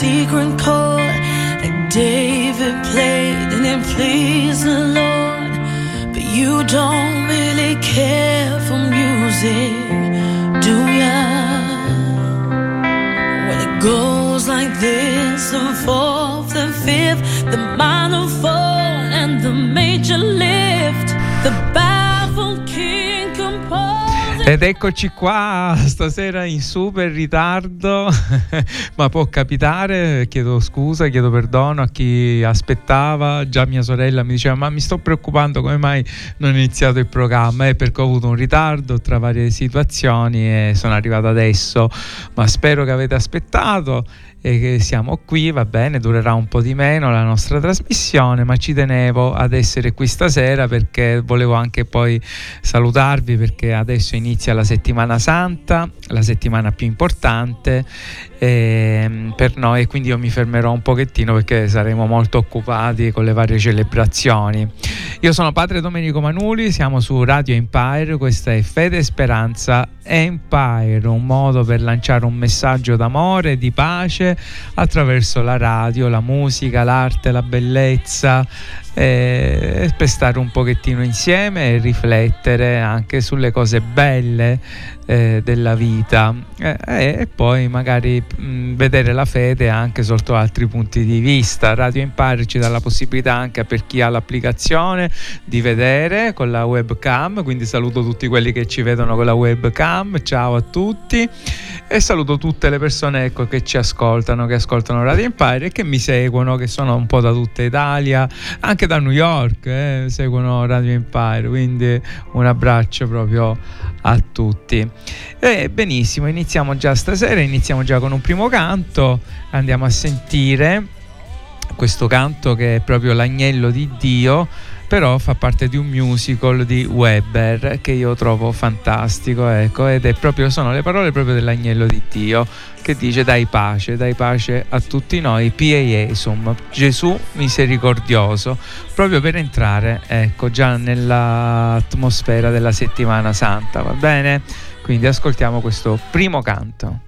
secret chord like David played and it pleased the Lord. But you don't really care for music, do ya? When it goes like this, the fourth, the fifth, the minor fall and the major lift, the composes. Ed eccoci qua stasera in super ritardo, ma può capitare, chiedo scusa, chiedo perdono a chi aspettava, già mia sorella mi diceva ma mi sto preoccupando come mai non è iniziato il programma, è perché ho avuto un ritardo tra varie situazioni e sono arrivato adesso, ma spero che avete aspettato e che siamo qui, va bene, durerà un po' di meno la nostra trasmissione, ma ci tenevo ad essere qui stasera perché volevo anche poi salutarvi perché adesso inizia la settimana santa, la settimana più importante eh, per noi e quindi io mi fermerò un pochettino perché saremo molto occupati con le varie celebrazioni. Io sono padre Domenico Manuli, siamo su Radio Empire, questa è Fede e Speranza Empire, un modo per lanciare un messaggio d'amore, di pace attraverso la radio, la musica, l'arte, la bellezza, eh, per stare un pochettino insieme e riflettere anche sulle cose belle eh, della vita. Eh, e poi magari mh, vedere la fede anche sotto altri punti di vista. Radio Empire ci dà la possibilità anche per chi ha l'applicazione di vedere con la webcam, quindi saluto tutti quelli che ci vedono con la webcam, ciao a tutti. E saluto tutte le persone ecco, che ci ascoltano, che ascoltano Radio Empire e che mi seguono, che sono un po' da tutta Italia, anche da New York, eh, seguono Radio Empire, quindi un abbraccio proprio a tutti. E benissimo, iniziamo già stasera, iniziamo già con un primo canto, andiamo a sentire questo canto che è proprio l'agnello di Dio però fa parte di un musical di Weber che io trovo fantastico, ecco, ed è proprio, sono le parole proprio dell'agnello di Dio che dice dai pace, dai pace a tutti noi, Pie Iesum, Gesù misericordioso, proprio per entrare, ecco, già nell'atmosfera della settimana santa, va bene? Quindi ascoltiamo questo primo canto.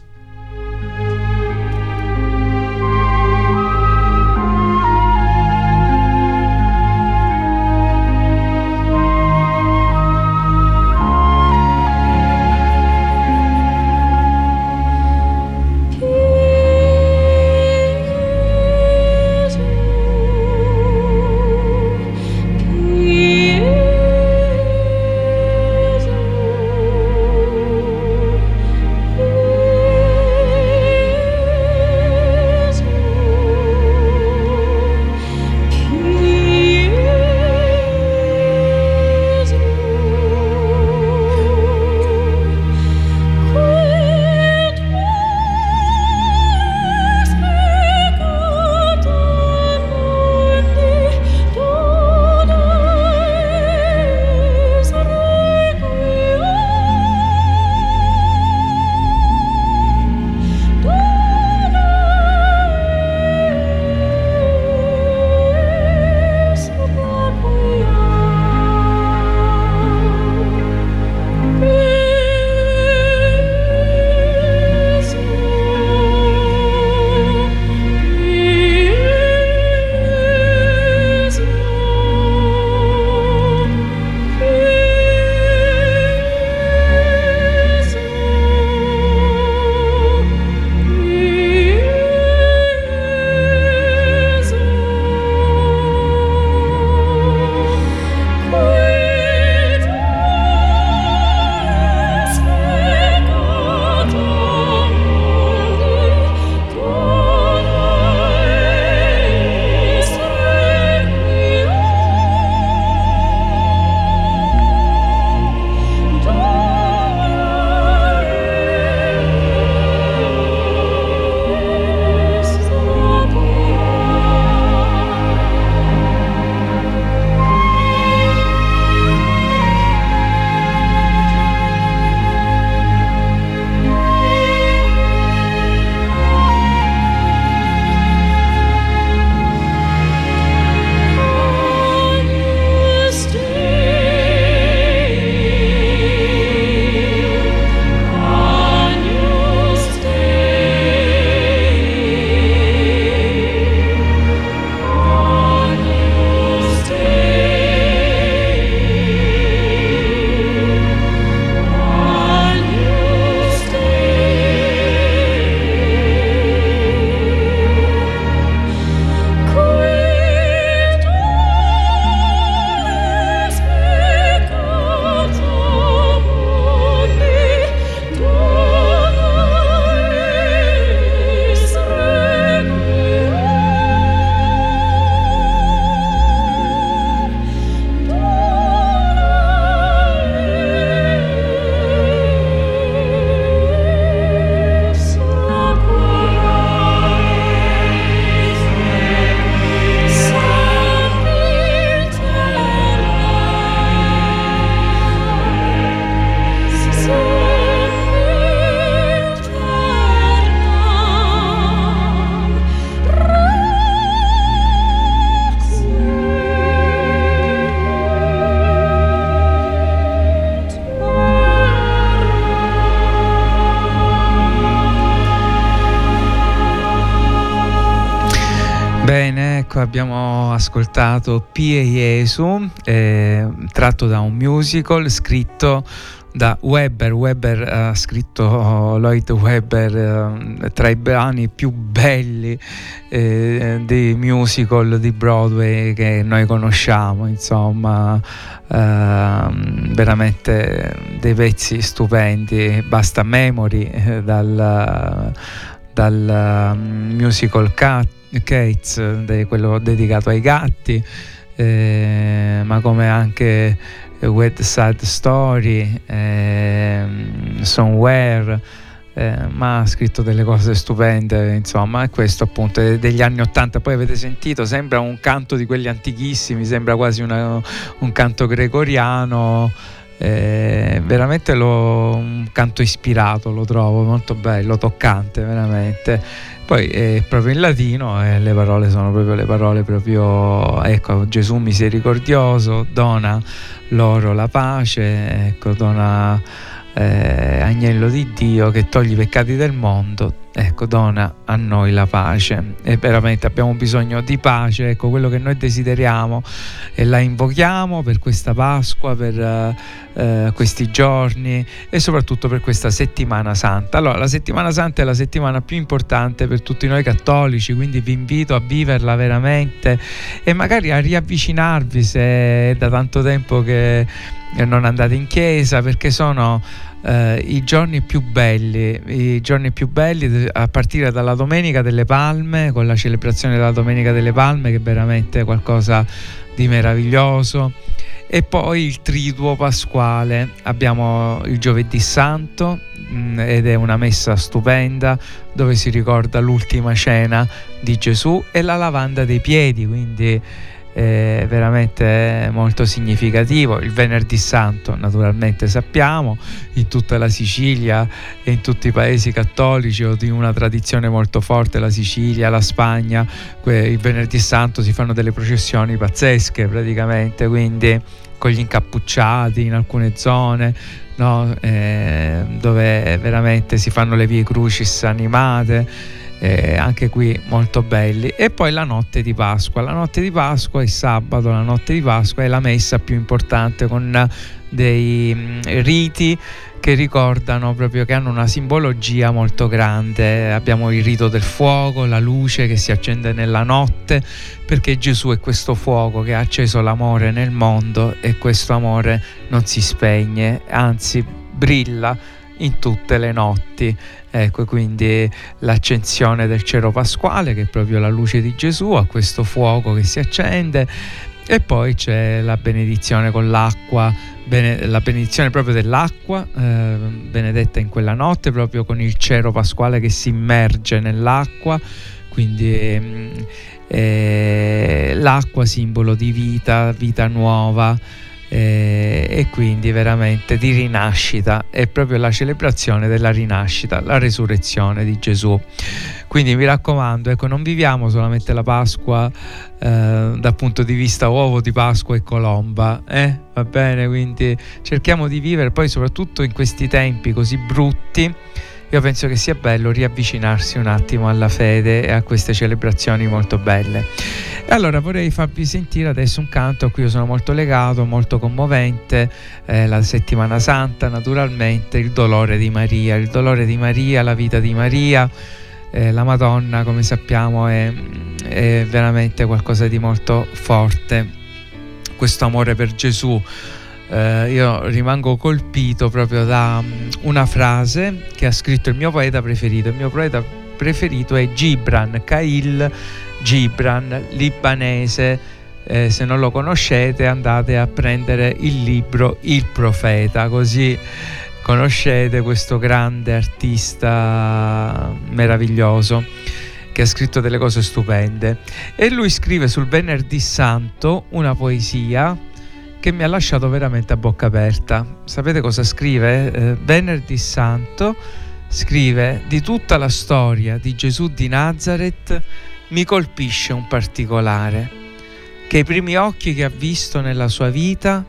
Ecco, abbiamo ascoltato Pie Jesu, eh, tratto da un musical scritto da Weber. Weber ha scritto Lloyd Webber eh, tra i brani più belli eh, dei musical di Broadway che noi conosciamo, insomma, eh, veramente dei pezzi stupendi. Basta Memory eh, dal, dal um, musical Cat, Cates, de, quello dedicato ai gatti, eh, ma come anche Wet Side Story, eh, Somewhere, eh, ma ha scritto delle cose stupende, insomma, e questo appunto è degli anni Ottanta. Poi avete sentito, sembra un canto di quelli antichissimi, sembra quasi una, un canto gregoriano. Eh, veramente lo, un canto ispirato lo trovo molto bello, toccante veramente poi è proprio in latino e le parole sono proprio le parole proprio ecco Gesù misericordioso dona loro la pace ecco dona eh, agnello di Dio che toglie i peccati del mondo, ecco, dona a noi la pace. E veramente abbiamo bisogno di pace, ecco, quello che noi desideriamo e la invochiamo per questa Pasqua, per eh, eh, questi giorni e soprattutto per questa settimana santa. Allora, la settimana santa è la settimana più importante per tutti noi cattolici, quindi vi invito a viverla veramente e magari a riavvicinarvi se è da tanto tempo che non andate in chiesa perché sono eh, i giorni più belli, i giorni più belli a partire dalla Domenica delle Palme, con la celebrazione della Domenica delle Palme che è veramente qualcosa di meraviglioso. E poi il triduo pasquale, abbiamo il giovedì santo mh, mm, ed è una messa stupenda dove si ricorda l'ultima cena di Gesù e la lavanda dei piedi, quindi eh, veramente molto significativo. Il venerdì santo, naturalmente sappiamo, in tutta la Sicilia e in tutti i paesi cattolici o di una tradizione molto forte, la Sicilia, la Spagna, il venerdì santo si fanno delle processioni pazzesche praticamente, quindi con gli incappucciati in alcune zone. No? Eh, dove veramente si fanno le vie crucis animate eh, anche qui molto belli. E poi la notte di Pasqua. La notte di Pasqua, il sabato, la notte di Pasqua è la messa più importante con dei mm, riti che ricordano proprio che hanno una simbologia molto grande. Abbiamo il rito del fuoco, la luce che si accende nella notte, perché Gesù è questo fuoco che ha acceso l'amore nel mondo e questo amore non si spegne, anzi brilla in tutte le notti. Ecco, quindi l'accensione del cero pasquale, che è proprio la luce di Gesù, a questo fuoco che si accende, e poi c'è la benedizione con l'acqua, bene, la benedizione proprio dell'acqua, eh, benedetta in quella notte, proprio con il cero pasquale che si immerge nell'acqua, quindi eh, l'acqua simbolo di vita, vita nuova eh, e quindi veramente di rinascita, è proprio la celebrazione della rinascita, la resurrezione di Gesù. Quindi mi raccomando, ecco, non viviamo solamente la Pasqua eh, dal punto di vista uovo di Pasqua e colomba, eh? va bene? Quindi cerchiamo di vivere poi soprattutto in questi tempi così brutti io penso che sia bello riavvicinarsi un attimo alla fede e a queste celebrazioni molto belle. Allora vorrei farvi sentire adesso un canto a cui io sono molto legato, molto commovente, eh, la settimana santa naturalmente, il dolore di Maria, il dolore di Maria, la vita di Maria. Eh, la Madonna, come sappiamo, è, è veramente qualcosa di molto forte. Questo amore per Gesù, eh, io rimango colpito proprio da um, una frase che ha scritto il mio poeta preferito. Il mio poeta preferito è Gibran, Khalil Gibran, libanese. Eh, se non lo conoscete andate a prendere il libro Il profeta, così conoscete questo grande artista meraviglioso che ha scritto delle cose stupende. E lui scrive sul venerdì santo una poesia che mi ha lasciato veramente a bocca aperta. Sapete cosa scrive? Eh, venerdì Santo scrive di tutta la storia di Gesù di Nazareth mi colpisce un particolare, che i primi occhi che ha visto nella sua vita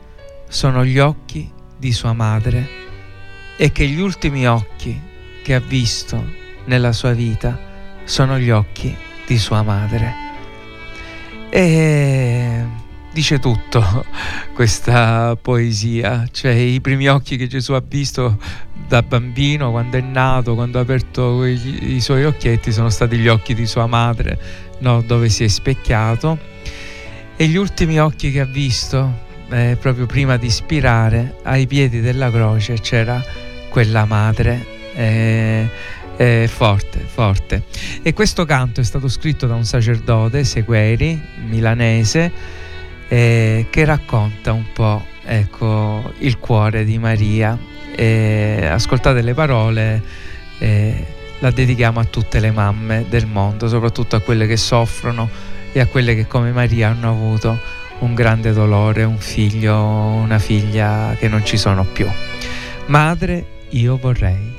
sono gli occhi di sua madre e che gli ultimi occhi che ha visto nella sua vita sono gli occhi di sua madre. E dice tutto questa poesia, cioè i primi occhi che Gesù ha visto da bambino, quando è nato, quando ha aperto i, i suoi occhietti, sono stati gli occhi di sua madre, no? dove si è specchiato, e gli ultimi occhi che ha visto, eh, proprio prima di spirare, ai piedi della croce c'era quella madre. Eh, eh, forte, forte. E questo canto è stato scritto da un sacerdote, Segueri, milanese, eh, che racconta un po' ecco, il cuore di Maria. E, ascoltate le parole, eh, la dedichiamo a tutte le mamme del mondo, soprattutto a quelle che soffrono e a quelle che come Maria hanno avuto un grande dolore, un figlio, una figlia che non ci sono più. Madre, io vorrei.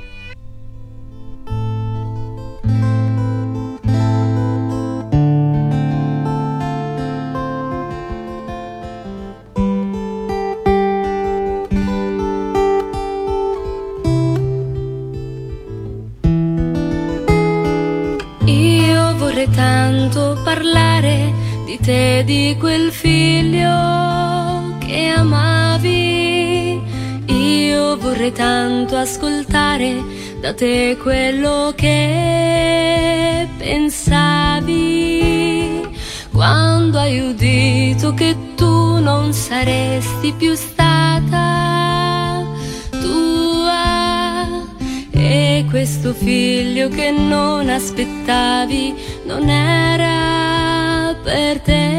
Vorrei tanto ascoltare da te quello che pensavi. Quando hai udito che tu non saresti più stata tua e questo figlio che non aspettavi non era per te.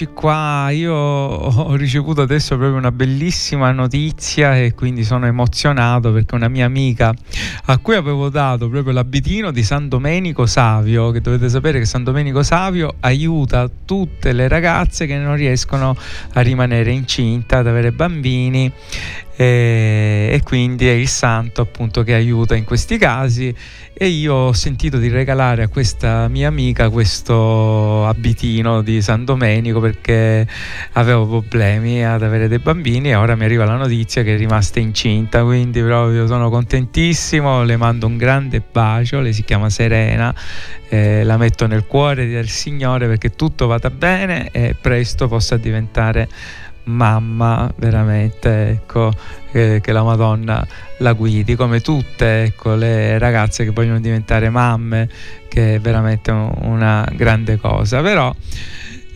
Eccoci qua, io ho ricevuto adesso proprio una bellissima notizia e quindi sono emozionato perché una mia amica a cui avevo dato proprio l'abitino di San Domenico Savio, che dovete sapere che San Domenico Savio aiuta tutte le ragazze che non riescono a rimanere incinta, ad avere bambini e, e, quindi è il santo appunto che aiuta in questi casi. E io ho sentito di regalare a questa mia amica questo abitino di San Domenico perché avevo problemi ad avere dei bambini e ora mi arriva la notizia che è rimasta incinta. Quindi proprio sono contentissimo le mando un grande bacio lei si chiama Serena eh, la metto nel cuore del Signore perché tutto vada bene e presto possa diventare mamma veramente ecco che, che, la Madonna la guidi come tutte ecco, le ragazze che vogliono diventare mamme che è veramente una grande cosa. Però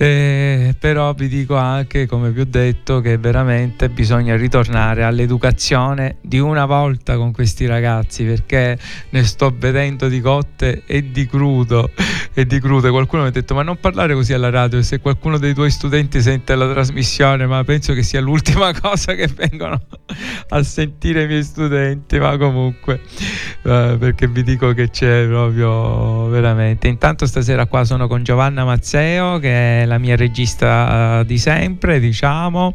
eh, però vi dico anche, come vi ho detto, che veramente bisogna ritornare all'educazione di una volta con questi ragazzi perché ne sto vedendo di cotte e di crudo e di crude. Qualcuno mi ha detto: Ma non parlare così alla radio. Se qualcuno dei tuoi studenti sente la trasmissione, ma penso che sia l'ultima cosa che vengono a sentire i miei studenti. Ma comunque, eh, perché vi dico che c'è proprio veramente. Intanto, stasera qua sono con Giovanna Mazzeo, che è la mia regista uh, di sempre, diciamo.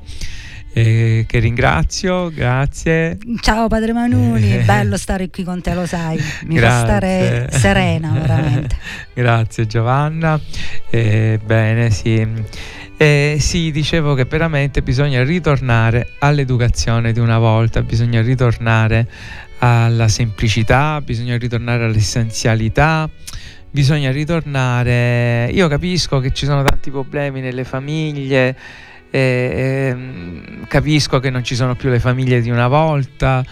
Eh, che ringrazio, grazie. Ciao Padre Manuni, eh, bello stare qui con te, lo sai, mi grazie. fa stare serena veramente. grazie Giovanna, eh, bene sì. Eh, sì, dicevo che veramente bisogna ritornare all'educazione di una volta, bisogna ritornare alla semplicità, bisogna ritornare all'essenzialità bisogna ritornare. Io capisco che ci sono tanti problemi nelle famiglie, eh, eh, capisco che non ci sono più le famiglie di una volta,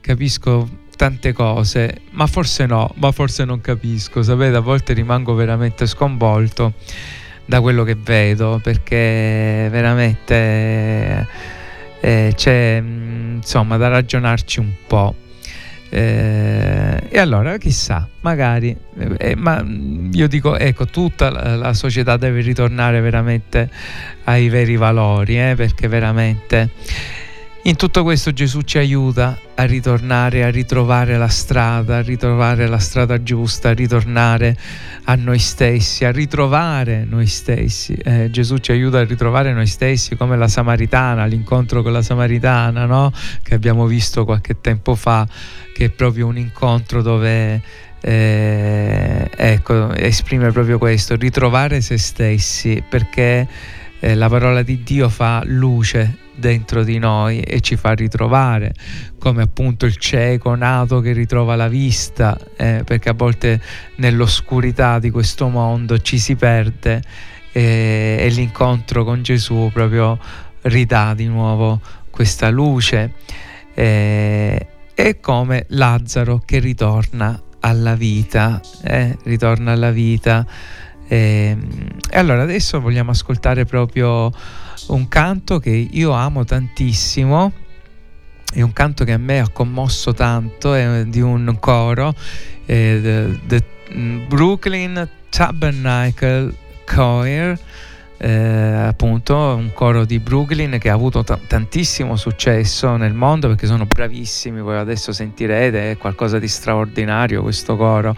capisco tante cose, ma forse no, ma forse non capisco. Sapete, a volte rimango veramente sconvolto da quello che vedo perché veramente eh, c'è insomma da ragionarci un po'. Eh, e allora chissà, magari, eh, ma io dico, ecco, tutta la, società deve ritornare veramente ai veri valori, eh, perché veramente in tutto questo Gesù ci aiuta a ritornare, a ritrovare la strada, a ritrovare la strada giusta, a ritornare a noi stessi, a ritrovare noi stessi. Eh, Gesù ci aiuta a ritrovare noi stessi come la Samaritana, l'incontro con la Samaritana, no? che abbiamo visto qualche tempo fa, che è proprio un incontro dove eh, ecco, esprime proprio questo, ritrovare se stessi, perché eh, la parola di Dio fa luce dentro di noi e ci fa ritrovare, come appunto il cieco nato che ritrova la vista, eh, perché a volte nell'oscurità di questo mondo ci si perde eh, e l'incontro con Gesù proprio ridà di nuovo questa luce. Eh, è come Lazzaro che ritorna alla vita, eh, ritorna alla vita. E, ehm, e allora adesso vogliamo ascoltare proprio un canto che io amo tantissimo, è un canto che a me ha commosso tanto, è di un coro, eh, the, the Brooklyn Tabernacle Choir, eh, appunto un coro di Brooklyn che ha avuto t- tantissimo successo nel mondo perché sono bravissimi, voi adesso sentirete, è qualcosa di straordinario questo coro,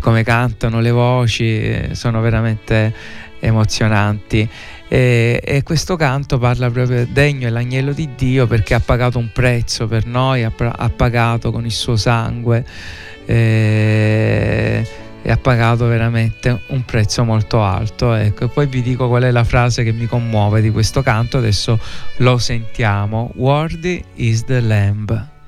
come cantano le voci, eh, sono veramente emozionanti. E, e, questo canto parla proprio degno è l'agnello di Dio perché ha pagato un prezzo per noi, ha, ha pagato con il suo sangue e, e, ha pagato veramente un prezzo molto alto. Ecco, e poi vi dico qual è la frase che mi commuove di questo canto, adesso lo sentiamo. Worthy is the Lamb.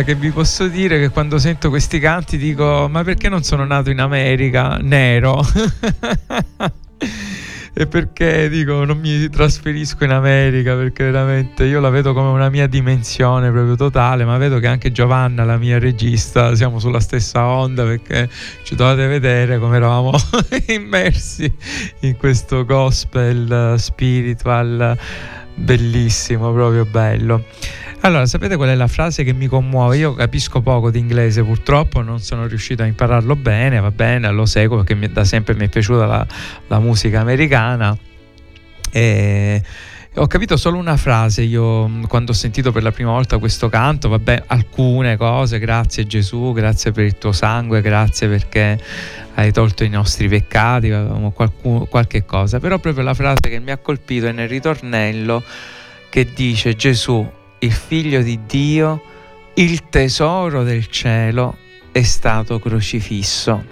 Che vi posso dire che quando sento questi canti dico ma perché non sono nato in America nero? e perché dico non mi trasferisco in America perché veramente io la vedo come una mia dimensione proprio totale ma vedo che anche Giovanna la mia regista siamo sulla stessa onda perché ci dovete vedere come eravamo immersi in questo gospel spiritual bellissimo proprio bello allora, sapete qual è la frase che mi commuove? Io capisco poco di inglese purtroppo, non sono riuscito a impararlo bene, va bene, lo seguo perché da sempre mi è piaciuta la, la musica americana. E ho capito solo una frase io mm, quando ho sentito per la prima volta questo canto, vabbè, alcune cose, grazie Gesù, grazie per il tuo sangue, grazie perché hai tolto i nostri peccati, qualcuno, qualche cosa, però proprio la frase che mi ha colpito è nel ritornello che dice Gesù, il figlio di Dio, il tesoro del cielo è stato crocifisso.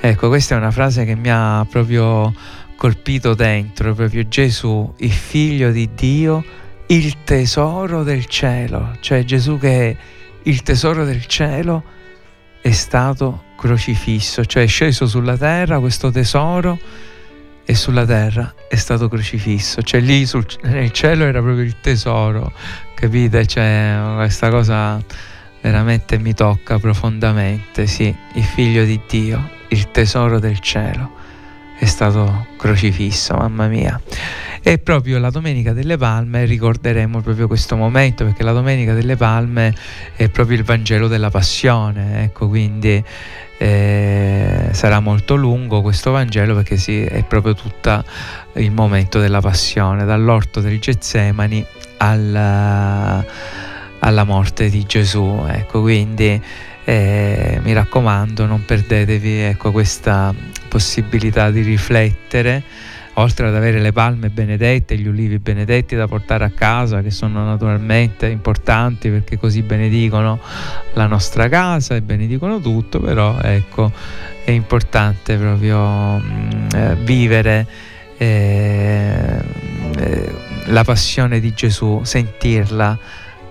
Ecco, questa è una frase che mi ha proprio colpito dentro, proprio Gesù, il figlio di Dio, il tesoro del cielo, cioè Gesù che è il tesoro del cielo è stato crocifisso, cioè è sceso sulla terra questo tesoro e sulla terra è stato crocifisso, cioè lì sul, nel cielo era proprio il tesoro, capite? Cioè questa cosa veramente mi tocca profondamente, sì, il figlio di Dio, il tesoro del cielo è stato crocifisso, mamma mia. E proprio la Domenica delle Palme ricorderemo proprio questo momento, perché la Domenica delle Palme è proprio il Vangelo della Passione, ecco, quindi eh, sarà molto lungo questo Vangelo perché sì, è proprio tutto il momento della Passione, dall'orto del Getsemani alla, alla morte di Gesù, ecco, quindi eh, mi raccomando non perdetevi ecco, questa possibilità di riflettere oltre ad avere le palme benedette, gli ulivi benedetti da portare a casa, che sono naturalmente importanti perché così benedicono la nostra casa e benedicono tutto, però ecco, è importante proprio mm, eh, vivere eh, eh, la passione di Gesù, sentirla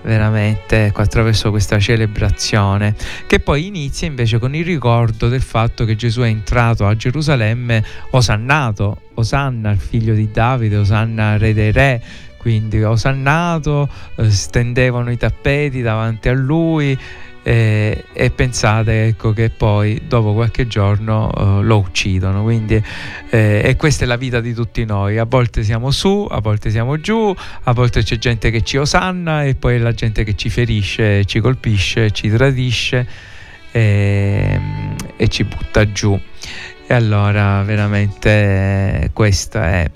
veramente attraverso questa celebrazione che poi inizia invece con il ricordo del fatto che Gesù è entrato a Gerusalemme osannato, Osanna il figlio di Davide, Osanna re dei re, quindi osannato, eh, stendevano i tappeti davanti a lui eh, e pensate ecco, che poi dopo qualche giorno eh, lo uccidono. Quindi, eh, e questa è la vita di tutti noi. A volte siamo su, a volte siamo giù, a volte c'è gente che ci osanna e poi la gente che ci ferisce, ci colpisce, ci tradisce e, e ci butta giù. E allora veramente questa è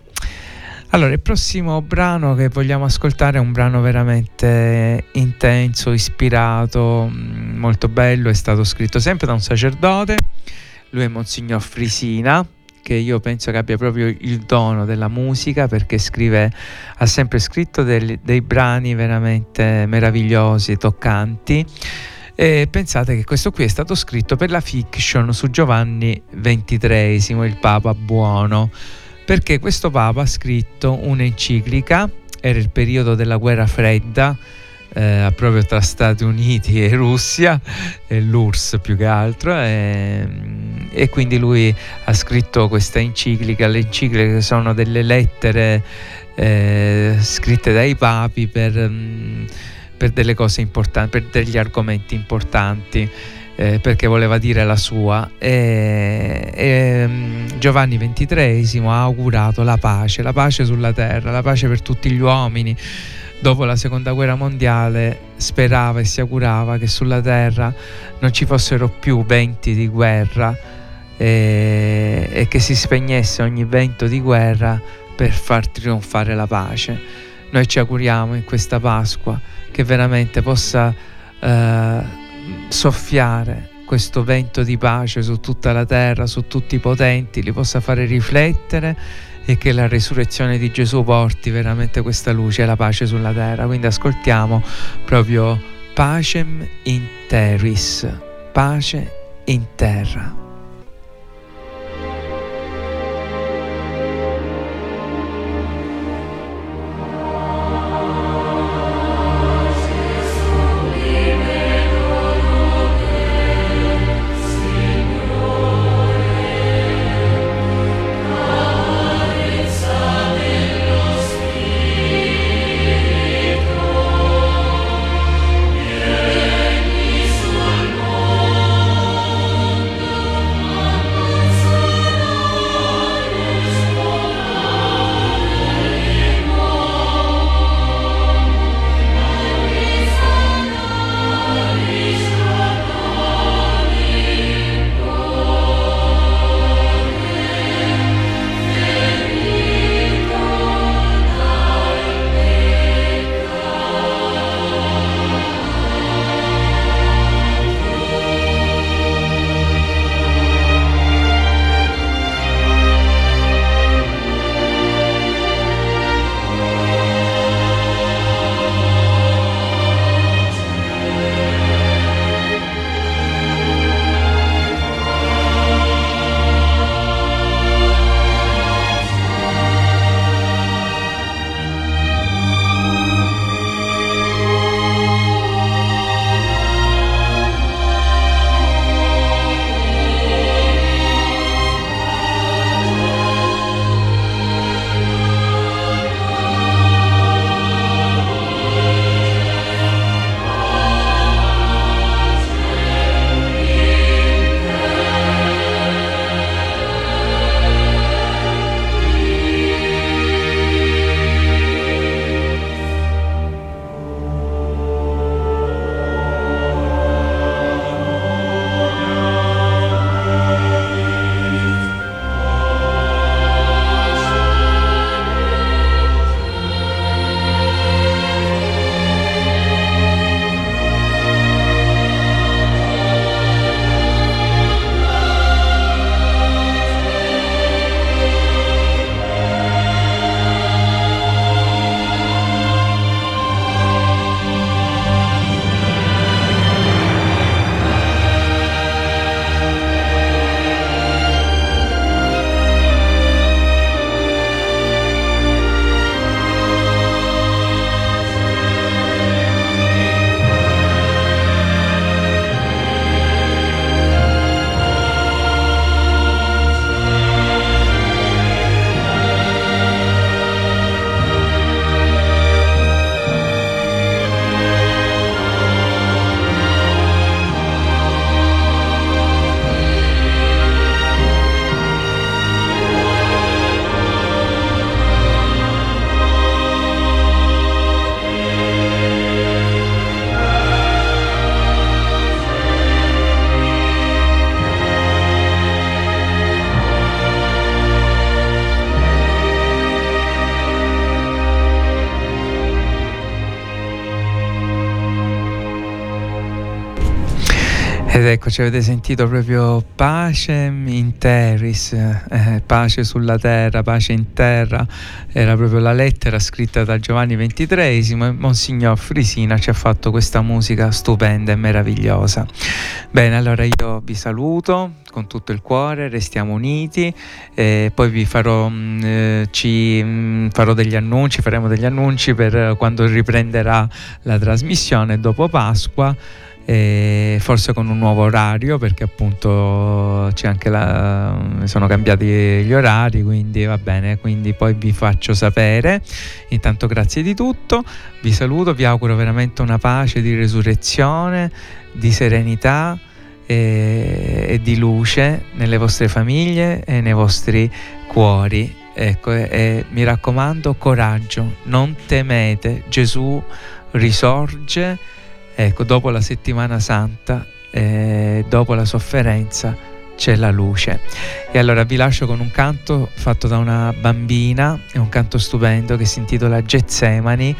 allora, il prossimo brano che vogliamo ascoltare è un brano veramente intenso, ispirato, mm, molto bello, è stato scritto sempre da un sacerdote, lui è Monsignor Frisina, che io penso che abbia proprio il dono della musica perché scrive, ha sempre scritto dei, dei brani veramente meravigliosi, toccanti. E pensate che questo qui è stato scritto per la fiction su Giovanni XXIII, il Papa buono perché questo Papa ha scritto un'enciclica, era il periodo della guerra fredda, eh, proprio tra Stati Uniti e Russia, e l'URSS più che altro, e, e, quindi lui ha scritto questa enciclica, le encicliche sono delle lettere eh, scritte dai papi per, mm, per delle cose importanti, per degli argomenti importanti eh, perché voleva dire la sua. E, e, mm, Giovanni XXIII ha augurato la pace, la pace sulla terra, la pace per tutti gli uomini. Dopo la seconda guerra mondiale sperava e si augurava che sulla terra non ci fossero più venti di guerra e, e che si spegnesse ogni vento di guerra per far trionfare la pace. Noi ci auguriamo in questa Pasqua che veramente possa eh, soffiare questo vento di pace su tutta la terra, su tutti i potenti, li possa fare riflettere e che la risurrezione di Gesù porti veramente questa luce e la pace sulla terra. Quindi ascoltiamo proprio Pacem in terris, pace in terra. Ed ecco, ci avete sentito proprio pace in terris, eh, pace sulla terra, pace in terra, era proprio la lettera scritta da Giovanni XXIII e Monsignor Frisina ci ha fatto questa musica stupenda e meravigliosa. Bene, allora io vi saluto con tutto il cuore, restiamo uniti, eh, poi vi farò, mh, mm, eh, ci, mh, mm, farò degli annunci, faremo degli annunci per quando riprenderà la trasmissione dopo Pasqua e forse con un nuovo orario perché appunto c'è anche la, sono cambiati gli orari quindi va bene quindi poi vi faccio sapere. Intanto grazie di tutto vi saluto vi auguro veramente una pace di resurrezione di serenità e, e di luce nelle vostre famiglie e nei vostri cuori. Ecco e, e mi raccomando coraggio non temete. Gesù risorge Ecco, dopo la settimana santa, eh, dopo la sofferenza, c'è la luce. E allora vi lascio con un canto fatto da una bambina, è un canto stupendo che si intitola Getsemani,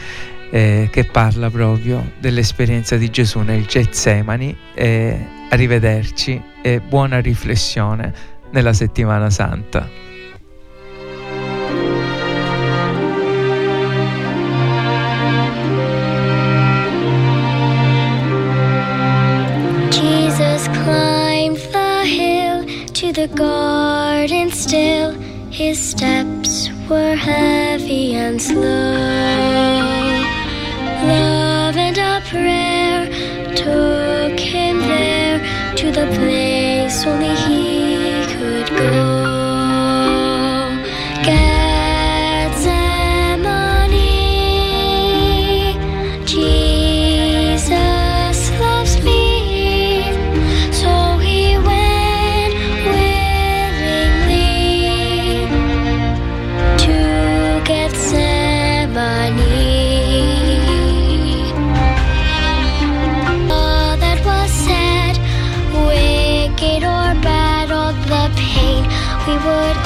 eh, che parla proprio dell'esperienza di Gesù nel Getsemani. Eh, arrivederci e buona riflessione nella settimana santa. His steps were heavy and slow. Love and a prayer took him there to the place only he we would